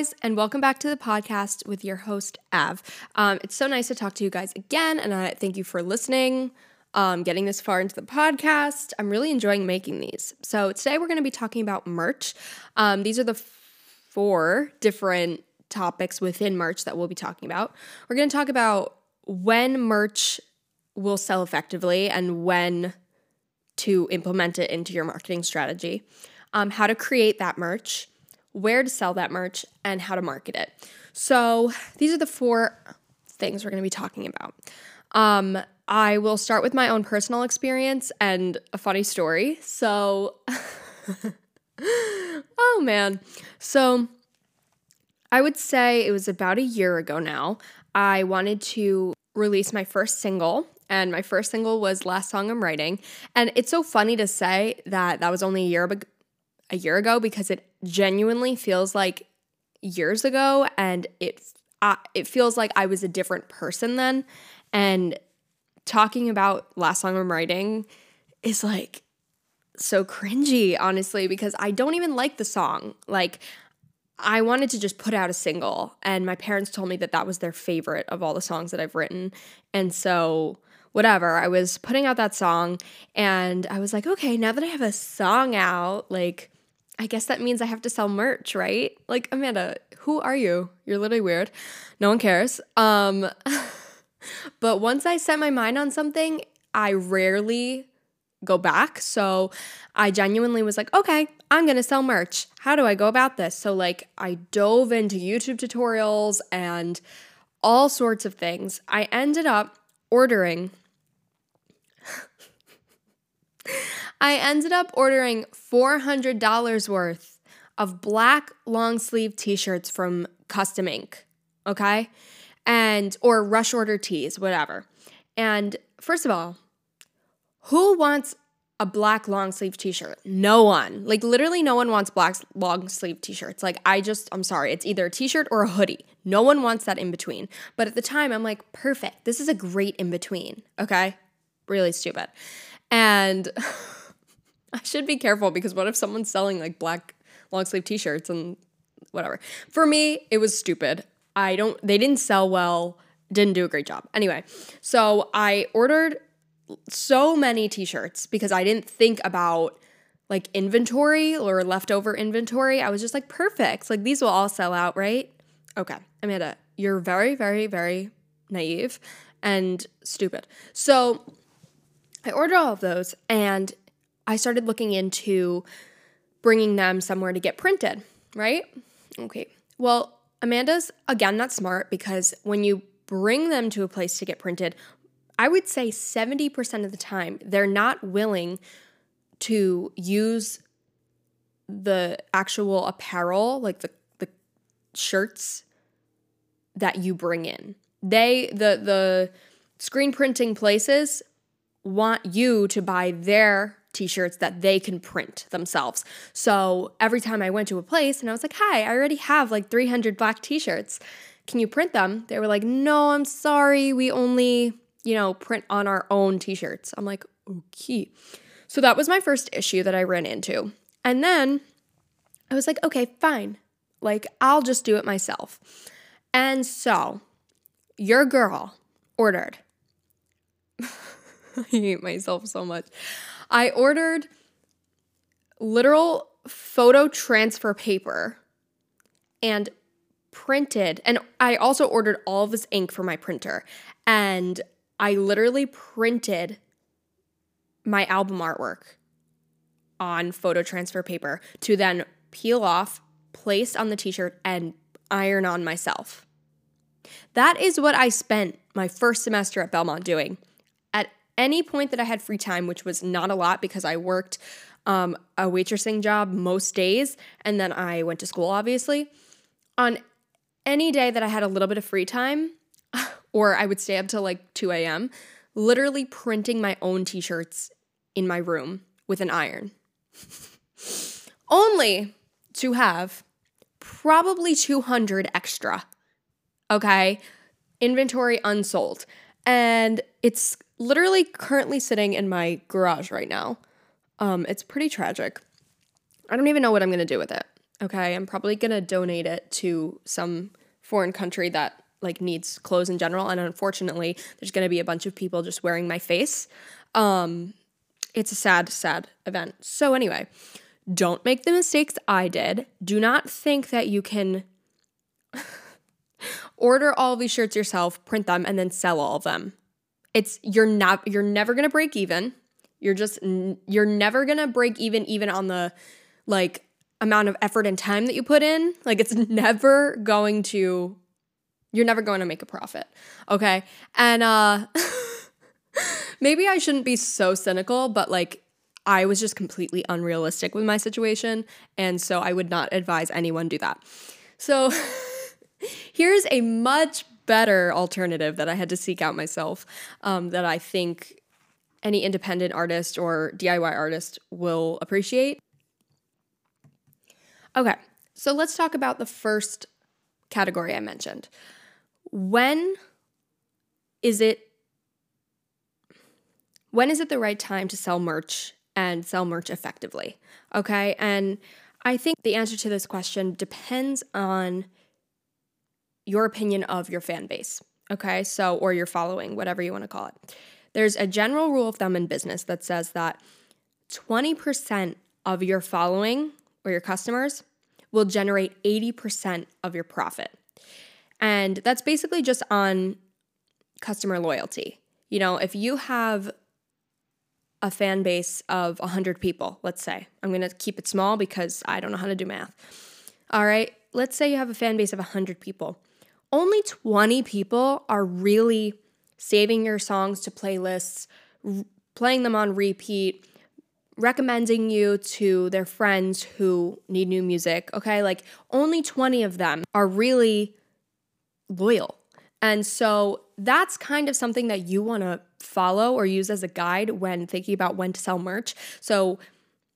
guys, and welcome back to the podcast with your host, Ave. Um, it's so nice to talk to you guys again, and I thank you for listening, um, getting this far into the podcast. I'm really enjoying making these. So, today we're going to be talking about merch. Um, these are the four different topics within merch that we'll be talking about. We're going to talk about when merch will sell effectively and when to implement it into your marketing strategy, um, how to create that merch where to sell that merch, and how to market it. So, these are the four things we're going to be talking about. Um, I will start with my own personal experience and a funny story. So, oh man. So, I would say it was about a year ago now. I wanted to release my first single, and my first single was Last Song I'm Writing. And it's so funny to say that that was only a year a year ago because it genuinely feels like years ago and it uh, it feels like I was a different person then. And talking about last song I'm writing is like so cringy honestly because I don't even like the song. Like I wanted to just put out a single and my parents told me that that was their favorite of all the songs that I've written. And so whatever I was putting out that song and I was like okay now that I have a song out like I guess that means I have to sell merch, right? Like, Amanda, who are you? You're literally weird. No one cares. Um, but once I set my mind on something, I rarely go back. So I genuinely was like, okay, I'm going to sell merch. How do I go about this? So, like, I dove into YouTube tutorials and all sorts of things. I ended up ordering I ended up ordering $400 worth of black long sleeve t shirts from Custom Ink, okay? And, or rush order tees, whatever. And first of all, who wants a black long sleeve t-shirt. No one. Like literally no one wants black long sleeve t-shirts. Like I just I'm sorry, it's either a t-shirt or a hoodie. No one wants that in between. But at the time I'm like, "Perfect. This is a great in between." Okay? Really stupid. And I should be careful because what if someone's selling like black long sleeve t-shirts and whatever. For me, it was stupid. I don't they didn't sell well, didn't do a great job. Anyway, so I ordered so many t-shirts because I didn't think about like inventory or leftover inventory. I was just like, perfect. Like these will all sell out, right? Okay. Amanda, you're very, very, very naive and stupid. So I ordered all of those and I started looking into bringing them somewhere to get printed, right? Okay. Well, Amanda's again not smart because when you bring them to a place to get printed, I would say 70% of the time they're not willing to use the actual apparel, like the the shirts that you bring in. They the the screen printing places want you to buy their t-shirts that they can print themselves. So every time I went to a place and I was like, "Hi, I already have like 300 black t-shirts. Can you print them?" They were like, "No, I'm sorry. We only, you know, print on our own t-shirts." I'm like, "Okay." So that was my first issue that I ran into. And then I was like, "Okay, fine. Like I'll just do it myself." And so your girl ordered I hate myself so much. I ordered literal photo transfer paper and printed, and I also ordered all of this ink for my printer. And I literally printed my album artwork on photo transfer paper to then peel off, place on the t shirt, and iron on myself. That is what I spent my first semester at Belmont doing any point that I had free time, which was not a lot because I worked um, a waitressing job most days and then I went to school, obviously. On any day that I had a little bit of free time, or I would stay up till like 2 a.m., literally printing my own t shirts in my room with an iron. Only to have probably 200 extra. Okay. Inventory unsold. And it's literally currently sitting in my garage right now. Um, it's pretty tragic. I don't even know what I'm gonna do with it. Okay, I'm probably gonna donate it to some foreign country that like needs clothes in general. And unfortunately, there's gonna be a bunch of people just wearing my face. Um, it's a sad, sad event. So anyway, don't make the mistakes I did. Do not think that you can order all these shirts yourself, print them, and then sell all of them. It's you're not you're never gonna break even. You're just you're never gonna break even even on the like amount of effort and time that you put in. Like it's never going to you're never going to make a profit. Okay? And uh maybe I shouldn't be so cynical, but like I was just completely unrealistic with my situation, and so I would not advise anyone do that. So here's a much better alternative that I had to seek out myself um, that I think any independent artist or DIY artist will appreciate. Okay, so let's talk about the first category I mentioned. When is it when is it the right time to sell merch and sell merch effectively? Okay? And I think the answer to this question depends on your opinion of your fan base. Okay? So or your following, whatever you want to call it. There's a general rule of thumb in business that says that 20% of your following or your customers will generate 80% of your profit. And that's basically just on customer loyalty. You know, if you have a fan base of 100 people, let's say, I'm going to keep it small because I don't know how to do math. All right, let's say you have a fan base of 100 people. Only 20 people are really saving your songs to playlists, r- playing them on repeat, recommending you to their friends who need new music, okay? Like only 20 of them are really loyal. And so that's kind of something that you want to follow or use as a guide when thinking about when to sell merch. So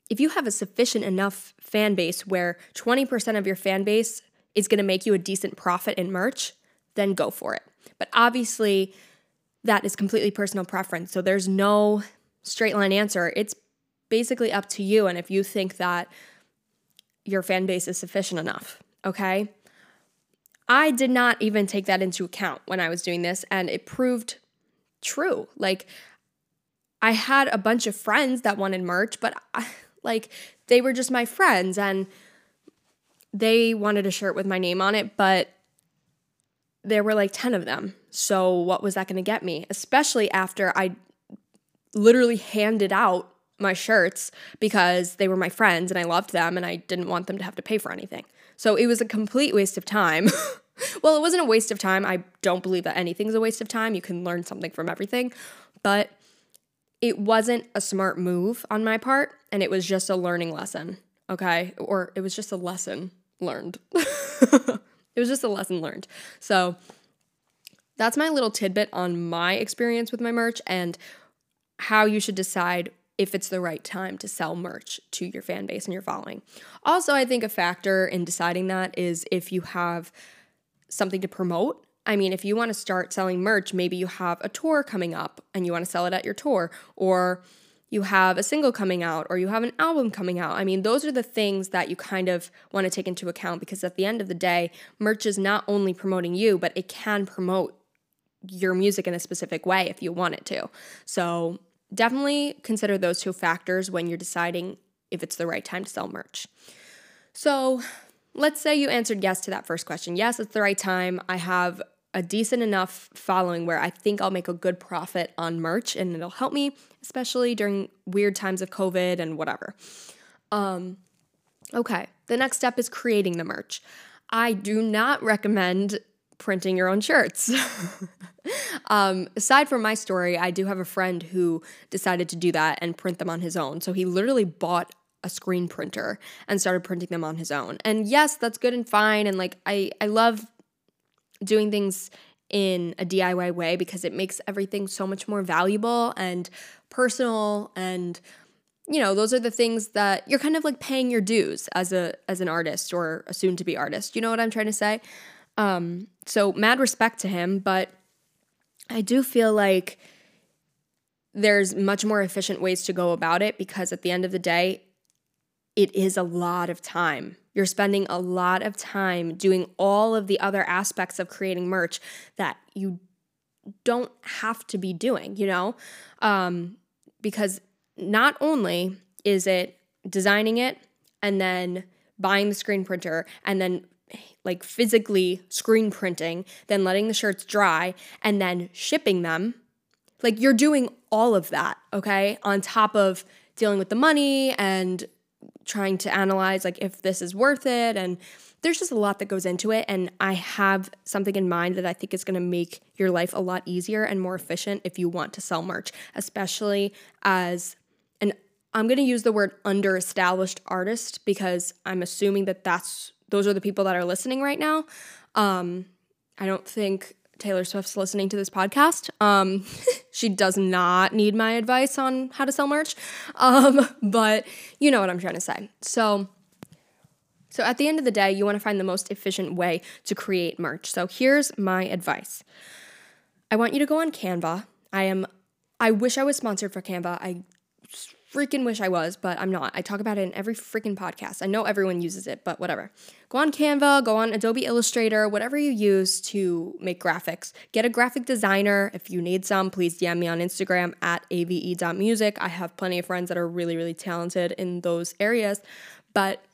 if you have a sufficient enough fan base where 20% of your fan base is going to make you a decent profit in merch, then go for it. But obviously, that is completely personal preference. So there's no straight line answer. It's basically up to you and if you think that your fan base is sufficient enough, okay? I did not even take that into account when I was doing this, and it proved true. Like, I had a bunch of friends that wanted merch, but I, like, they were just my friends, and they wanted a shirt with my name on it, but there were like 10 of them. So, what was that going to get me? Especially after I literally handed out my shirts because they were my friends and I loved them and I didn't want them to have to pay for anything. So it was a complete waste of time. well, it wasn't a waste of time. I don't believe that anything's a waste of time. You can learn something from everything. But it wasn't a smart move on my part and it was just a learning lesson. Okay? Or it was just a lesson learned. it was just a lesson learned. So that's my little tidbit on my experience with my merch and how you should decide if it's the right time to sell merch to your fan base and your following. Also, I think a factor in deciding that is if you have something to promote. I mean, if you want to start selling merch, maybe you have a tour coming up and you want to sell it at your tour, or you have a single coming out, or you have an album coming out. I mean, those are the things that you kind of want to take into account because at the end of the day, merch is not only promoting you, but it can promote your music in a specific way if you want it to. So, definitely consider those two factors when you're deciding if it's the right time to sell merch. So, let's say you answered yes to that first question. Yes, it's the right time. I have a decent enough following where I think I'll make a good profit on merch and it'll help me, especially during weird times of COVID and whatever. Um, okay, the next step is creating the merch. I do not recommend printing your own shirts. um, aside from my story, I do have a friend who decided to do that and print them on his own. So he literally bought a screen printer and started printing them on his own. And yes, that's good and fine. And like I, I love doing things in a DIY way because it makes everything so much more valuable and personal and you know those are the things that you're kind of like paying your dues as a as an artist or a soon to be artist. You know what i'm trying to say? Um, so mad respect to him, but I do feel like there's much more efficient ways to go about it because at the end of the day, it is a lot of time. You're spending a lot of time doing all of the other aspects of creating merch that you don't have to be doing, you know? Um, because not only is it designing it and then buying the screen printer and then like physically screen printing, then letting the shirts dry and then shipping them. Like you're doing all of that, okay? On top of dealing with the money and trying to analyze like if this is worth it and there's just a lot that goes into it and I have something in mind that I think is going to make your life a lot easier and more efficient if you want to sell merch, especially as an I'm going to use the word under established artist because I'm assuming that that's those are the people that are listening right now. Um, I don't think Taylor Swift's listening to this podcast. Um, she does not need my advice on how to sell merch, um, but you know what I'm trying to say. So, so at the end of the day, you want to find the most efficient way to create merch. So here's my advice. I want you to go on Canva. I am. I wish I was sponsored for Canva. I freaking wish I was, but I'm not. I talk about it in every freaking podcast. I know everyone uses it, but whatever. Go on Canva, go on Adobe Illustrator, whatever you use to make graphics. Get a graphic designer. If you need some, please DM me on Instagram at ave.music. I have plenty of friends that are really, really talented in those areas, but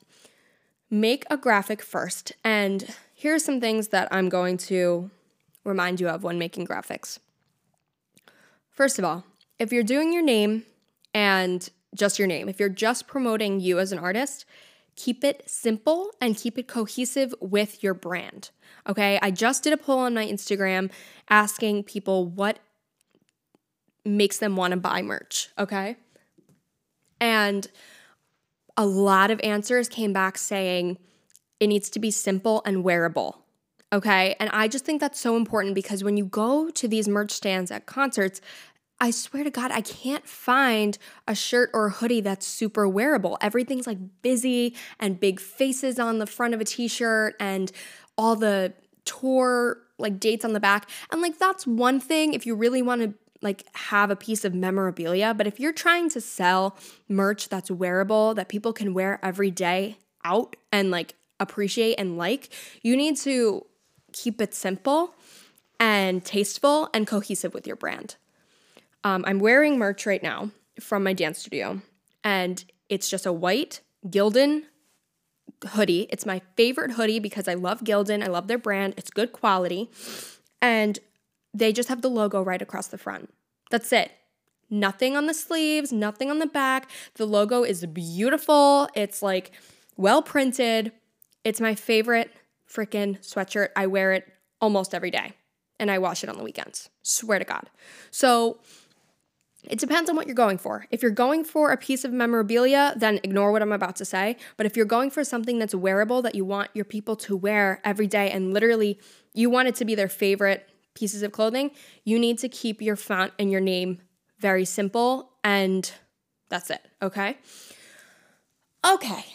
make a graphic first. And here's some things that I'm going to remind you of when making graphics. First of all, if you're doing your name and just your name. If you're just promoting you as an artist, keep it simple and keep it cohesive with your brand. Okay, I just did a poll on my Instagram asking people what makes them want to buy merch. Okay, and a lot of answers came back saying it needs to be simple and wearable. Okay. And I just think that's so important because when you go to these merch stands at concerts, I swear to God, I can't find a shirt or a hoodie that's super wearable. Everything's like busy and big faces on the front of a t shirt and all the tour like dates on the back. And like that's one thing if you really want to like have a piece of memorabilia, but if you're trying to sell merch that's wearable that people can wear every day out and like appreciate and like, you need to keep it simple and tasteful and cohesive with your brand. Um, I'm wearing merch right now from my dance studio, and it's just a white Gildan hoodie. It's my favorite hoodie because I love Gildan. I love their brand. It's good quality. And they just have the logo right across the front. That's it. Nothing on the sleeves, nothing on the back. The logo is beautiful. It's like well printed. It's my favorite freaking sweatshirt. I wear it almost every day and I wash it on the weekends. Swear to God. So, it depends on what you're going for. If you're going for a piece of memorabilia, then ignore what I'm about to say. But if you're going for something that's wearable that you want your people to wear every day and literally you want it to be their favorite pieces of clothing, you need to keep your font and your name very simple and that's it, okay? Okay.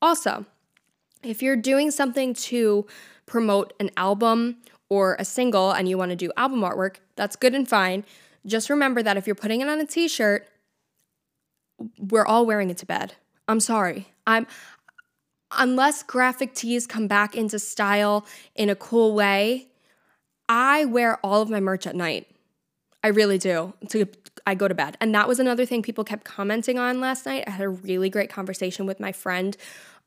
Also, if you're doing something to promote an album or a single and you want to do album artwork, that's good and fine. Just remember that if you're putting it on a t shirt, we're all wearing it to bed. I'm sorry. I'm unless graphic tees come back into style in a cool way, I wear all of my merch at night. I really do. To I go to bed. And that was another thing people kept commenting on last night. I had a really great conversation with my friend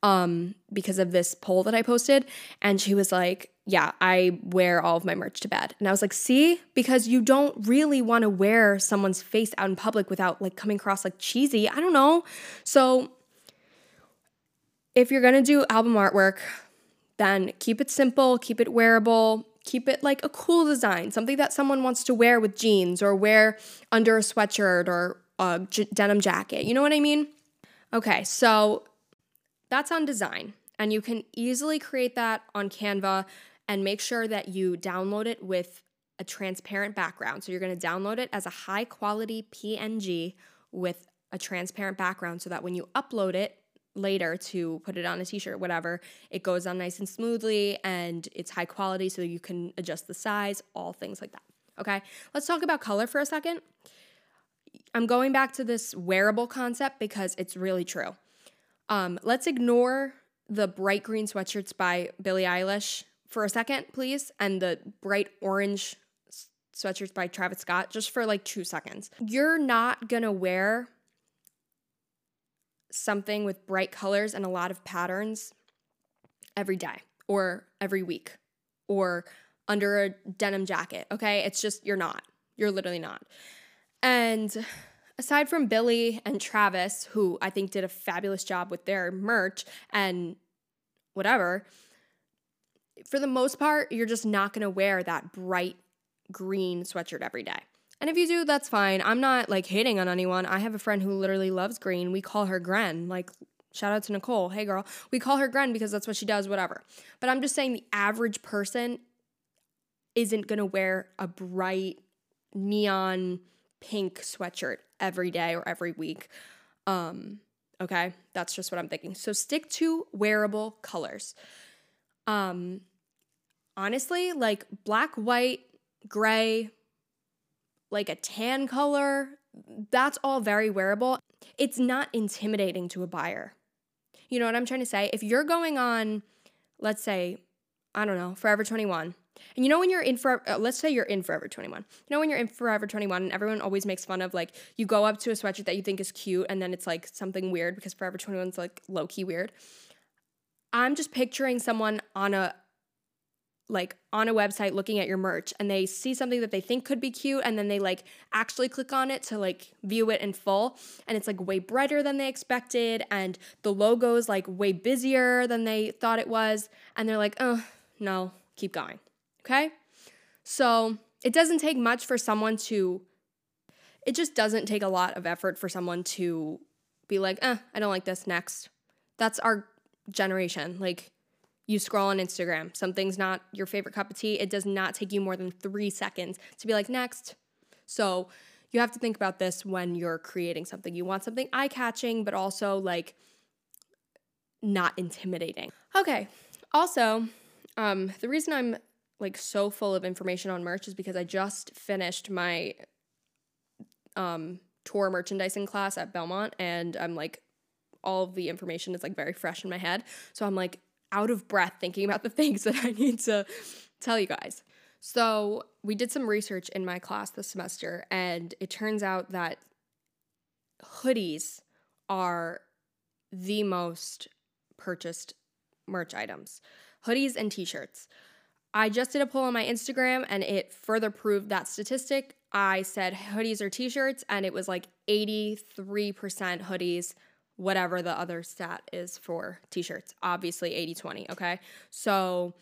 um, because of this poll that I posted. And she was like, Yeah, I wear all of my merch to bed. And I was like, See, because you don't really want to wear someone's face out in public without like coming across like cheesy. I don't know. So if you're gonna do album artwork, then keep it simple, keep it wearable, keep it like a cool design, something that someone wants to wear with jeans or wear under a sweatshirt or a j- denim jacket. You know what I mean? Okay, so that's on design. And you can easily create that on Canva and make sure that you download it with a transparent background. So you're going to download it as a high quality PNG with a transparent background so that when you upload it later to put it on a t-shirt whatever it goes on nice and smoothly and it's high quality so you can adjust the size all things like that okay let's talk about color for a second I'm going back to this wearable concept because it's really true. Um, let's ignore the bright green sweatshirts by Billie Eilish for a second, please, and the bright orange sweatshirts by Travis Scott just for like two seconds. You're not gonna wear something with bright colors and a lot of patterns every day or every week or under a denim jacket, okay? It's just, you're not. You're literally not. And aside from Billie and Travis, who I think did a fabulous job with their merch and whatever, for the most part, you're just not gonna wear that bright green sweatshirt every day. And if you do, that's fine. I'm not like hating on anyone. I have a friend who literally loves green. We call her Gren. Like, shout out to Nicole. Hey, girl. We call her Gren because that's what she does, whatever. But I'm just saying the average person isn't gonna wear a bright neon pink sweatshirt every day or every week. Um, okay, that's just what I'm thinking. So stick to wearable colors. Um, honestly, like black, white, gray, like a tan color, that's all very wearable. It's not intimidating to a buyer. You know what I'm trying to say? If you're going on, let's say, I don't know, Forever 21, and you know when you're in for uh, let's say you're in Forever 21. You know when you're in Forever 21 and everyone always makes fun of like you go up to a sweatshirt that you think is cute and then it's like something weird because Forever 21's like low key weird. I'm just picturing someone on a like on a website looking at your merch and they see something that they think could be cute and then they like actually click on it to like view it in full and it's like way brighter than they expected and the logo is like way busier than they thought it was and they're like oh no keep going okay so it doesn't take much for someone to it just doesn't take a lot of effort for someone to be like eh, i don't like this next that's our generation like you scroll on Instagram, something's not your favorite cup of tea, it does not take you more than three seconds to be like, next. So you have to think about this when you're creating something. You want something eye catching, but also like not intimidating. Okay. Also, um, the reason I'm like so full of information on merch is because I just finished my um, tour merchandising class at Belmont and I'm like all of the information is like very fresh in my head. So I'm like out of breath thinking about the things that I need to tell you guys. So, we did some research in my class this semester, and it turns out that hoodies are the most purchased merch items hoodies and t shirts. I just did a poll on my Instagram and it further proved that statistic. I said hoodies or t shirts, and it was like 83% hoodies, whatever the other stat is for t shirts. Obviously, 80 20. Okay. So,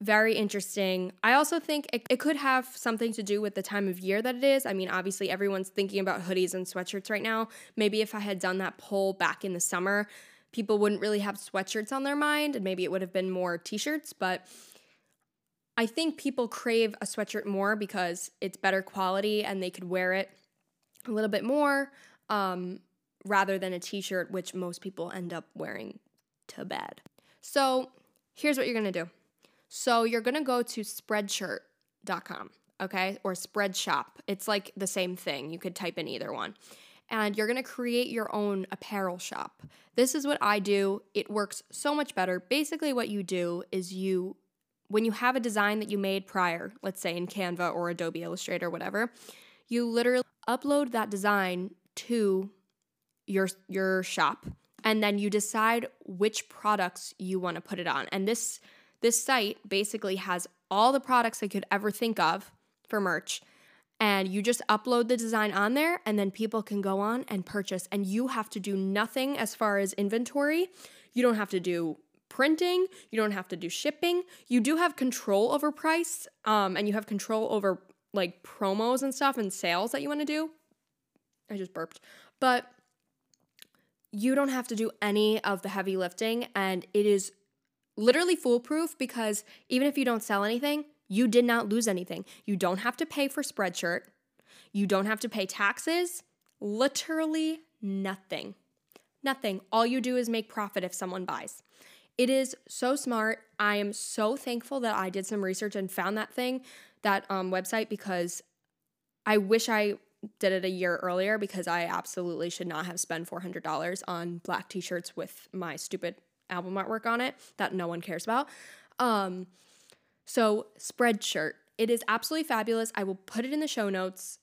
very interesting. I also think it, it, could have something to do with the time of year that it is. I mean, obviously, everyone's thinking about hoodies and sweatshirts right now. Maybe if I had done that poll back in the summer, people wouldn't really have sweatshirts on their mind and maybe it would have been more t shirts. But I think people crave a sweatshirt more because it's better quality and they could wear it a little bit more. Um, rather than a t shirt, which most people end up wearing to bed. So here's what you're gonna do. So you're gonna go to spreadshirt.com, okay, or Spreadshop. It's like the same thing. You could type in either one. And you're gonna create your own apparel shop. This is what I do. It works so much better. Basically, what you do is you, when you have a design that you made prior, let's say in Canva or Adobe Illustrator, whatever, you literally upload that design to your your shop and then you decide which products you want to put it on. And this this site basically has all the products I could ever think of for merch. And you just upload the design on there, and then people can go on and purchase. And you have to do nothing as far as inventory. You don't have to do printing. You don't have to do shipping. You do have control over price, um, and you have control over like promos and stuff and sales that you want to do. I just burped. But you don't have to do any of the heavy lifting and it is literally foolproof because even if you don't sell anything, you did not lose anything. You don't have to pay for Spreadshirt. You don't have to pay taxes. Literally nothing. Nothing. All you do is make profit if someone buys. It is so smart. I am so thankful that I did some research and found that thing, that um, website, because I wish I did it a year earlier because I absolutely should not have spent $400 on black t shirts with my stupid album artwork on it that no one cares about. Um, so, Spreadshirt. It is absolutely fabulous. I will put it in the show notes.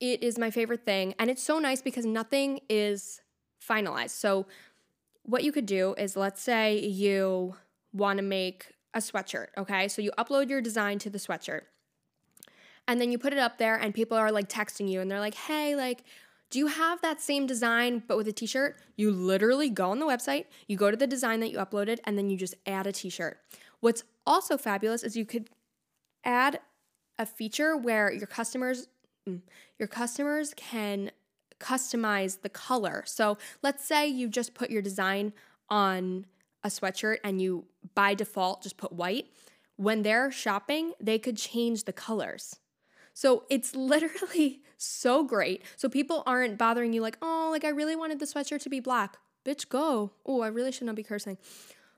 It is my favorite thing. And it's so nice because nothing is finalized. So, what you could do is let's say you want to make a sweatshirt, okay? So, you upload your design to the sweatshirt. And then you put it up there, and people are like texting you, and they're like, hey, like, do you have that same design but with a t shirt? You literally go on the website, you go to the design that you uploaded, and then you just add a t shirt. What's also fabulous is you could add a feature where your customers mm, your customers can customize the color. So let's say you just put your design on a sweatshirt and you by default just put white. When they're shopping, they could change the colors. So it's literally so great. So people aren't bothering you like, oh, like I really wanted the sweatshirt to be black. Bitch, go. Oh, I really should not be cursing.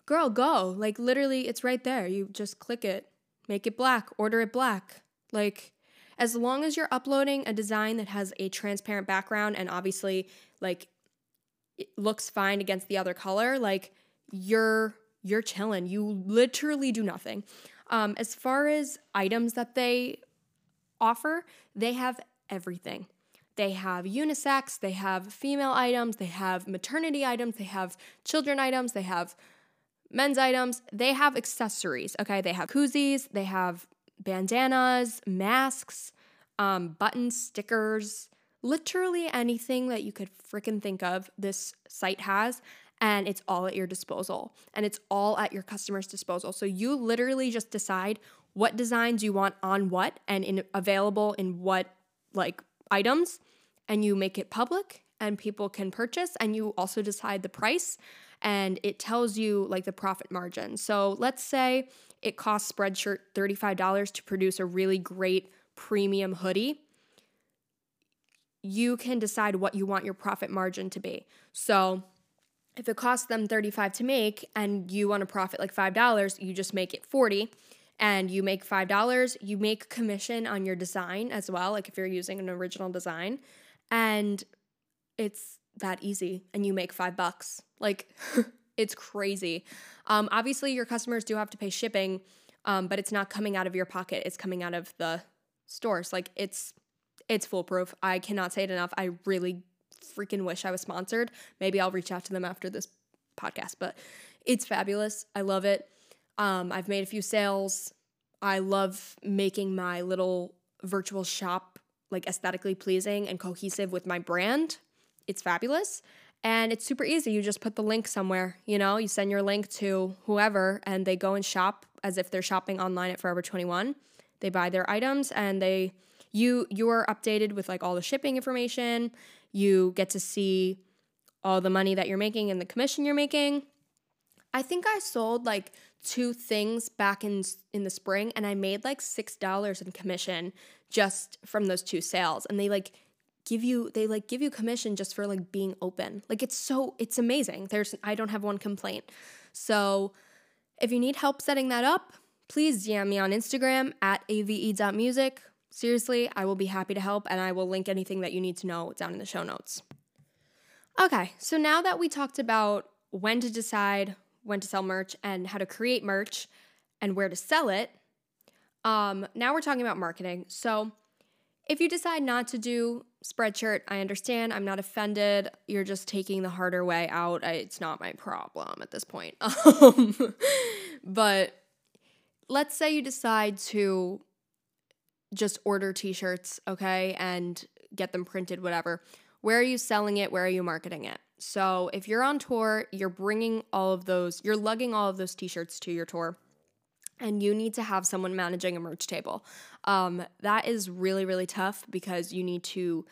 Girl, go. Like literally, it's right there. You just click it, make it black, order it black. Like, as long as you're uploading a design that has a transparent background and obviously like it looks fine against the other color, like you're you're chilling. You literally do nothing. Um, as far as items that they offer, they have everything. They have unisex, they have female items, they have maternity items, they have children items, they have men's items, they have accessories, okay? They have koozies, they have bandanas, masks, um, buttons, stickers, literally anything that you could freaking think of, this site has. And it's all at your disposal and it's all at your customer's disposal. So you literally just decide what designs you want on what and in available in what like items and you make it public and people can purchase and you also decide the price and it tells you like the profit margin. So let's say it costs Spreadshirt $35 to produce a really great premium hoodie. You can decide what you want your profit margin to be. So if it costs them 35 to make and you want to profit like $5, you just make it 40 and you make $5, you make commission on your design as well, like if you're using an original design. And it's that easy and you make 5 bucks. Like it's crazy. Um, obviously your customers do have to pay shipping, um, but it's not coming out of your pocket. It's coming out of the stores. Like it's it's foolproof. I cannot say it enough. I really freaking wish I was sponsored. Maybe I'll reach out to them after this podcast, but it's fabulous. I love it. Um, I've made a few sales. I love making my little virtual shop like aesthetically pleasing and cohesive with my brand. It's fabulous. And it's super easy. You just put the link somewhere, you know, you send your link to whoever and they go and shop as if they're shopping online at Forever 21. They buy their items and they you you are updated with like all the shipping information. You get to see all the money that you're making and the commission you're making. I think I sold like two things back in in the spring and I made like $6 in commission just from those two sales and they like give you they like give you commission just for like being open. Like it's so it's amazing. There's I don't have one complaint. So if you need help setting that up, please DM me on Instagram at ave.music. Seriously, I will be happy to help and I will link anything that you need to know down in the show notes. Okay, so now that we talked about when to decide when to sell merch and how to create merch and where to sell it. Um, now we're talking about marketing. So if you decide not to do Spreadshirt, I understand. I'm not offended. You're just taking the harder way out. I, it's not my problem at this point. Um, but let's say you decide to just order t shirts, okay, and get them printed, whatever. Where are you selling it? Where are you marketing it? So if you're on tour, you're bringing all of those, you're lugging all of those t shirts to your tour. And you need to have someone managing a merch table. Um, that is really, really tough because you need to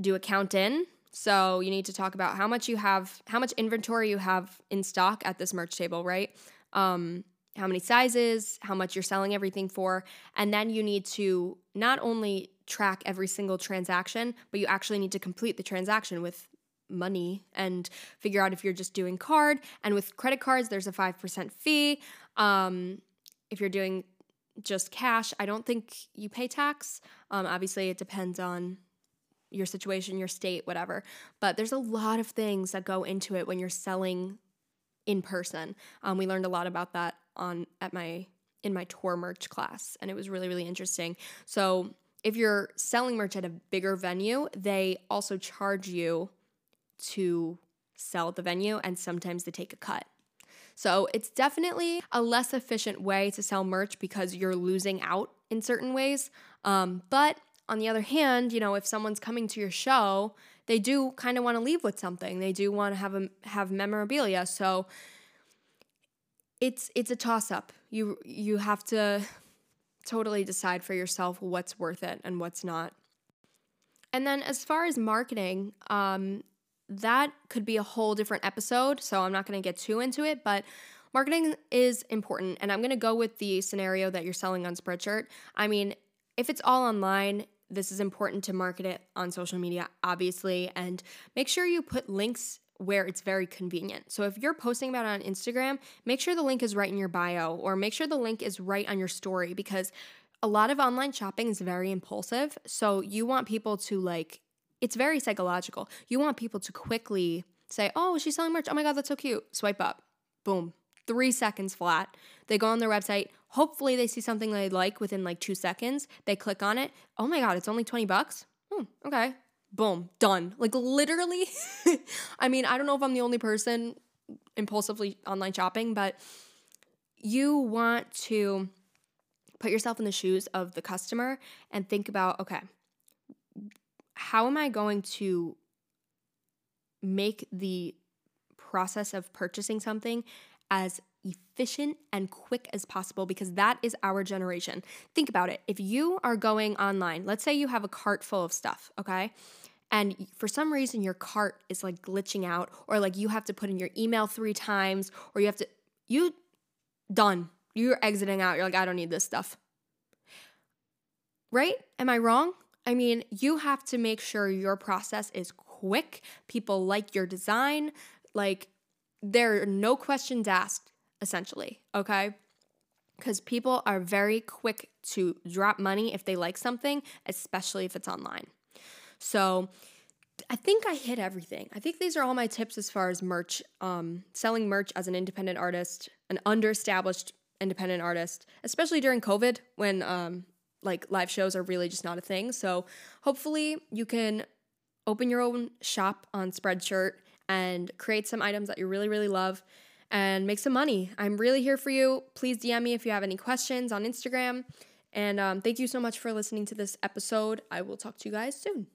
do a count in. So you need to talk about how much you have, how much inventory you have in stock at this merch table, right? Um, how many sizes, how much you're selling everything for. And then you need to not only track every single transaction, but you actually need to complete the transaction with money and figure out if you're just doing card. And with credit cards, there's a 5% fee. Um, if you're doing just cash, I don't think you pay tax. Um, obviously, it depends on your situation, your state, whatever. But there's a lot of things that go into it when you're selling in person. Um, we learned a lot about that on at my in my tour merch class, and it was really really interesting. So if you're selling merch at a bigger venue, they also charge you to sell the venue, and sometimes they take a cut. So it's definitely a less efficient way to sell merch because you're losing out in certain ways. Um, but on the other hand, you know, if someone's coming to your show, they do kind of want to leave with something. They do want to have a, have memorabilia. So it's it's a toss up. You you have to totally decide for yourself what's worth it and what's not. And then as far as marketing, um, that could be a whole different episode. So I'm not going to get too into it, but marketing is important. And I'm going to go with the scenario that you're selling on Spreadshirt. I mean, if it's all online, this is important to market it on social media, obviously, and make sure you put links where it's very convenient. So if you're posting about it on Instagram, make sure the link is right in your bio or make sure the link is right on your story because a lot of online shopping is very impulsive. So you want people to like it's very psychological. You want people to quickly say, "Oh, she's selling merch. Oh my god, that's so cute." Swipe up. Boom. 3 seconds flat. They go on their website. Hopefully they see something they like within like 2 seconds. They click on it. "Oh my god, it's only 20 bucks." Hmm, okay. Boom, done. Like literally I mean, I don't know if I'm the only person impulsively online shopping, but you want to put yourself in the shoes of the customer and think about, okay, how am I going to make the process of purchasing something as efficient and quick as possible because that is our generation. Think about it. If you are going online, let's say you have a cart full of stuff, okay? And for some reason your cart is like glitching out or like you have to put in your email 3 times or you have to you done. You're exiting out. You're like I don't need this stuff. Right? Am I wrong? I mean, you have to make sure your process is quick. People like your design. Like, there are no questions asked, essentially, okay? Because people are very quick to drop money if they like something, especially if it's online. So, I think I hit everything. I think these are all my tips as far as merch, um, selling merch as an independent artist, an underestablished independent artist, especially during COVID when um, like live shows are really just not a thing. So hopefully you can open your own shop on Spreadshirt and create some items that you really, really love and make some money. I'm really here for you. Please DM me if you have any questions on Instagram. And um, thank you so much for listening to this episode. I will talk to you guys soon.